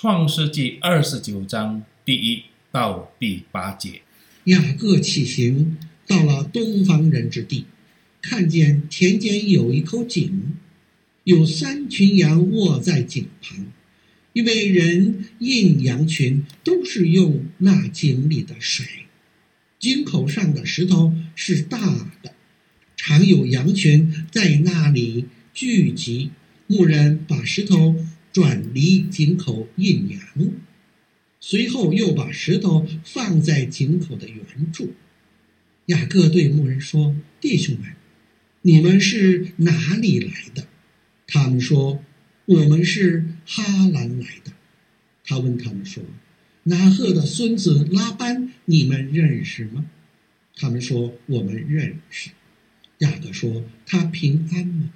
创世纪二十九章第一到第八节。雅各起行，到了东方人之地，看见田间有一口井，有三群羊卧在井旁，因为人印羊群都是用那井里的水。井口上的石头是大的，常有羊群在那里聚集。牧人把石头转离井口印羊，随后又把石头放在井口的原处。雅各对牧人说：“弟兄们，你们是哪里来的？”他们说：“我们是哈兰来的。”他问他们说：“拿鹤的孙子拉班，你们认识吗？”他们说：“我们认识。”雅各说：“他平安吗？”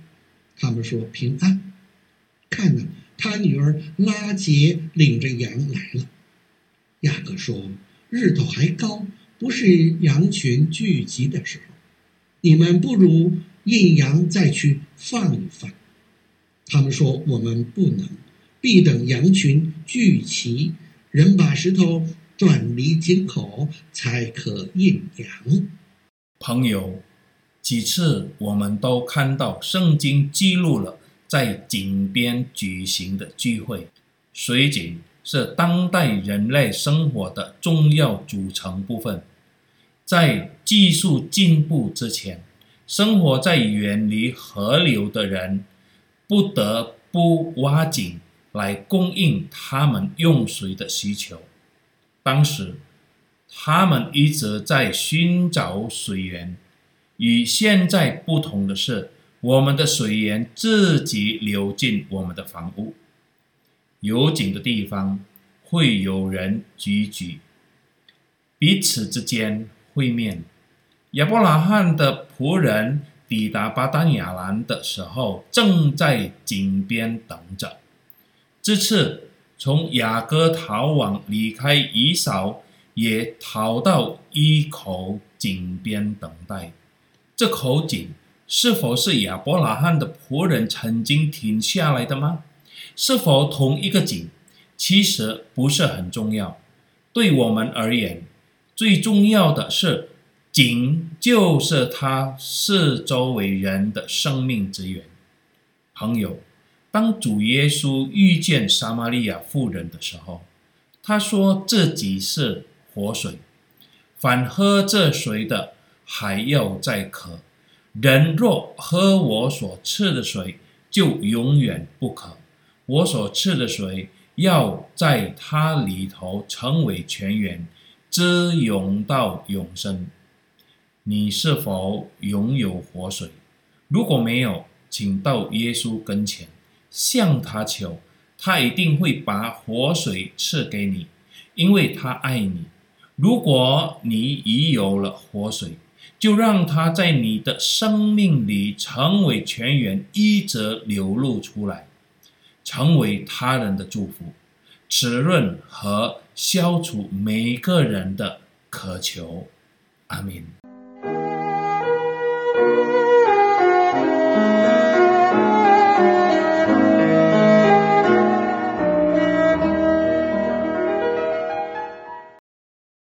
他们说平安，看哪，他女儿拉杰领着羊来了。雅各说：“日头还高，不是羊群聚集的时候，你们不如印羊再去放一放。”他们说：“我们不能，必等羊群聚齐，人把石头转离井口，才可印羊。”朋友。几次我们都看到圣经记录了在井边举行的聚会。水井是当代人类生活的重要组成部分。在技术进步之前，生活在远离河流的人不得不挖井来供应他们用水的需求。当时，他们一直在寻找水源。与现在不同的是，我们的水源自己流进我们的房屋。有井的地方会有人聚集，彼此之间会面。亚伯拉罕的仆人抵达巴丹亚兰的时候，正在井边等着。这次从雅各逃亡离开以扫，也逃到一口井边等待。这口井是否是亚伯拉罕的仆人曾经停下来的吗？是否同一个井？其实不是很重要。对我们而言，最重要的是井就是他是周围人的生命之源。朋友，当主耶稣遇见撒玛利亚妇人的时候，他说自己是活水，凡喝这水的。还要再渴，人若喝我所赐的水，就永远不渴。我所赐的水要在他里头成为泉源，滋涌到永生。你是否拥有活水？如果没有，请到耶稣跟前，向他求，他一定会把活水赐给你，因为他爱你。如果你已有了活水，就让他在你的生命里成为泉源，一直流露出来，成为他人的祝福，滋润和消除每个人的渴求。阿明。